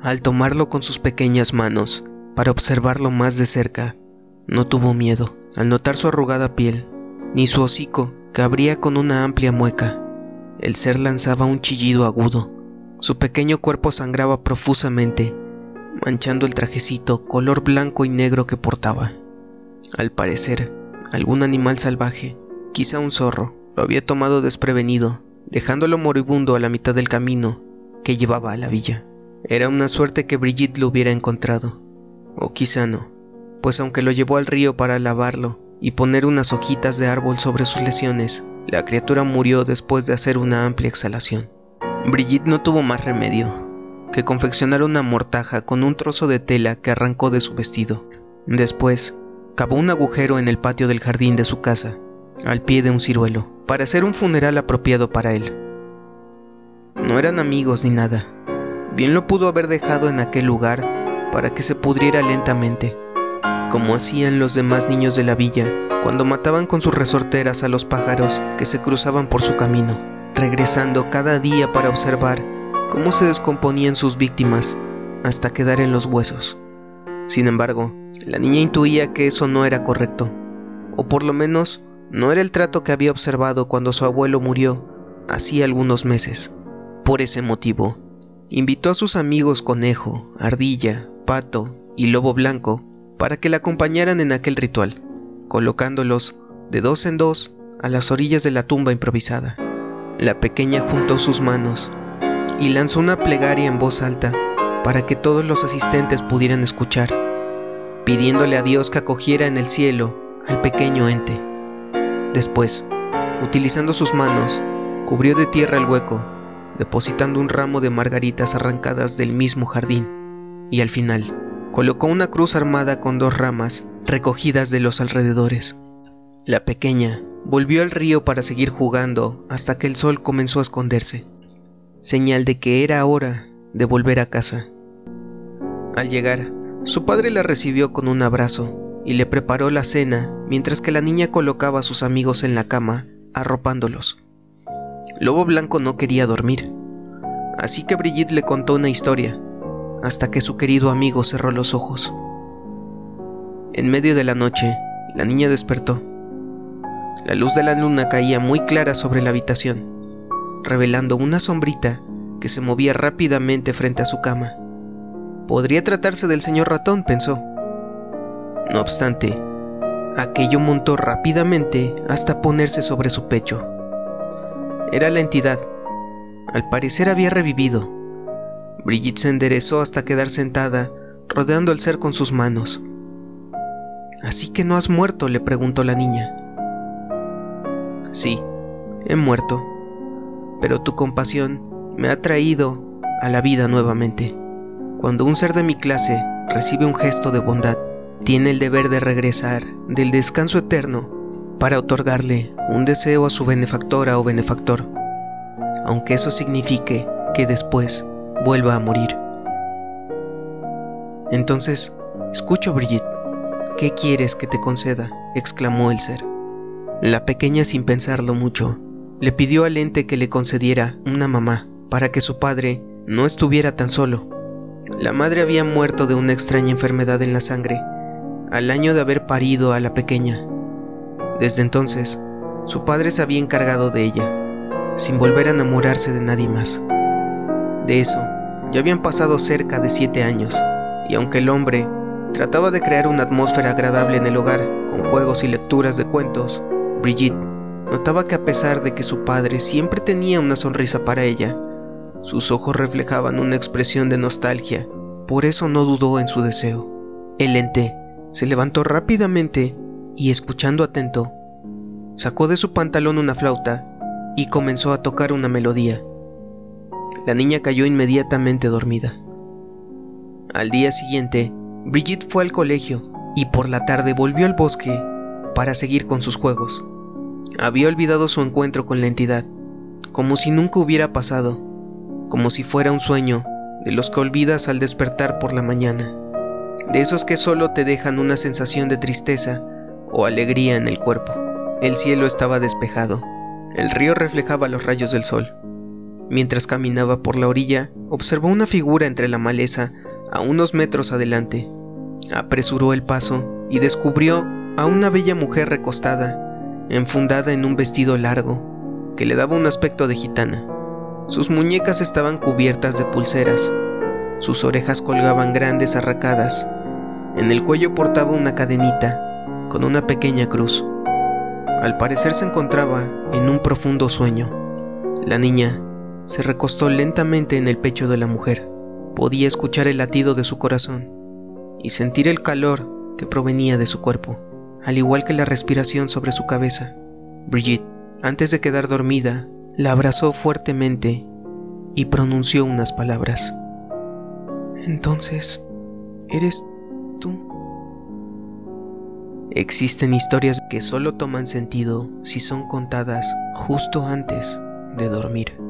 Al tomarlo con sus pequeñas manos, para observarlo más de cerca, no tuvo miedo al notar su arrugada piel, ni su hocico que abría con una amplia mueca. El ser lanzaba un chillido agudo. Su pequeño cuerpo sangraba profusamente, manchando el trajecito color blanco y negro que portaba. Al parecer, algún animal salvaje, quizá un zorro, lo había tomado desprevenido, dejándolo moribundo a la mitad del camino que llevaba a la villa. Era una suerte que Brigitte lo hubiera encontrado, o quizá no, pues aunque lo llevó al río para lavarlo y poner unas hojitas de árbol sobre sus lesiones, la criatura murió después de hacer una amplia exhalación. Brigitte no tuvo más remedio que confeccionar una mortaja con un trozo de tela que arrancó de su vestido. Después, cavó un agujero en el patio del jardín de su casa, al pie de un ciruelo, para hacer un funeral apropiado para él. No eran amigos ni nada. Bien lo pudo haber dejado en aquel lugar para que se pudriera lentamente, como hacían los demás niños de la villa cuando mataban con sus resorteras a los pájaros que se cruzaban por su camino, regresando cada día para observar cómo se descomponían sus víctimas hasta quedar en los huesos. Sin embargo, la niña intuía que eso no era correcto, o por lo menos no era el trato que había observado cuando su abuelo murió hacía algunos meses. Por ese motivo, invitó a sus amigos conejo, ardilla, pato y lobo blanco para que la acompañaran en aquel ritual, colocándolos de dos en dos a las orillas de la tumba improvisada. La pequeña juntó sus manos y lanzó una plegaria en voz alta para que todos los asistentes pudieran escuchar, pidiéndole a Dios que acogiera en el cielo al pequeño ente. Después, utilizando sus manos, cubrió de tierra el hueco, depositando un ramo de margaritas arrancadas del mismo jardín, y al final, colocó una cruz armada con dos ramas recogidas de los alrededores. La pequeña volvió al río para seguir jugando hasta que el sol comenzó a esconderse, señal de que era hora de volver a casa. Al llegar, su padre la recibió con un abrazo y le preparó la cena mientras que la niña colocaba a sus amigos en la cama, arropándolos. Lobo Blanco no quería dormir, así que Brigitte le contó una historia, hasta que su querido amigo cerró los ojos. En medio de la noche, la niña despertó. La luz de la luna caía muy clara sobre la habitación, revelando una sombrita que se movía rápidamente frente a su cama. Podría tratarse del señor ratón, pensó. No obstante, aquello montó rápidamente hasta ponerse sobre su pecho. Era la entidad. Al parecer había revivido. Brigitte se enderezó hasta quedar sentada, rodeando al ser con sus manos. ¿Así que no has muerto? le preguntó la niña. Sí, he muerto, pero tu compasión me ha traído a la vida nuevamente. Cuando un ser de mi clase recibe un gesto de bondad, tiene el deber de regresar del descanso eterno para otorgarle un deseo a su benefactora o benefactor, aunque eso signifique que después vuelva a morir. Entonces, escucho, Brigitte. ¿Qué quieres que te conceda? exclamó el ser. La pequeña, sin pensarlo mucho, le pidió al ente que le concediera una mamá para que su padre no estuviera tan solo. La madre había muerto de una extraña enfermedad en la sangre al año de haber parido a la pequeña. Desde entonces, su padre se había encargado de ella, sin volver a enamorarse de nadie más. De eso, ya habían pasado cerca de siete años, y aunque el hombre trataba de crear una atmósfera agradable en el hogar con juegos y lecturas de cuentos, Brigitte notaba que a pesar de que su padre siempre tenía una sonrisa para ella, sus ojos reflejaban una expresión de nostalgia, por eso no dudó en su deseo. El ente se levantó rápidamente y, escuchando atento, sacó de su pantalón una flauta y comenzó a tocar una melodía. La niña cayó inmediatamente dormida. Al día siguiente, Brigitte fue al colegio y por la tarde volvió al bosque para seguir con sus juegos. Había olvidado su encuentro con la entidad, como si nunca hubiera pasado, como si fuera un sueño de los que olvidas al despertar por la mañana de esos que solo te dejan una sensación de tristeza o alegría en el cuerpo. El cielo estaba despejado, el río reflejaba los rayos del sol. Mientras caminaba por la orilla, observó una figura entre la maleza a unos metros adelante. Apresuró el paso y descubrió a una bella mujer recostada, enfundada en un vestido largo, que le daba un aspecto de gitana. Sus muñecas estaban cubiertas de pulseras, sus orejas colgaban grandes arracadas, en el cuello portaba una cadenita con una pequeña cruz. Al parecer se encontraba en un profundo sueño. La niña se recostó lentamente en el pecho de la mujer. Podía escuchar el latido de su corazón y sentir el calor que provenía de su cuerpo, al igual que la respiración sobre su cabeza. Brigitte, antes de quedar dormida, la abrazó fuertemente y pronunció unas palabras. Entonces, ¿eres tú? Existen historias que solo toman sentido si son contadas justo antes de dormir.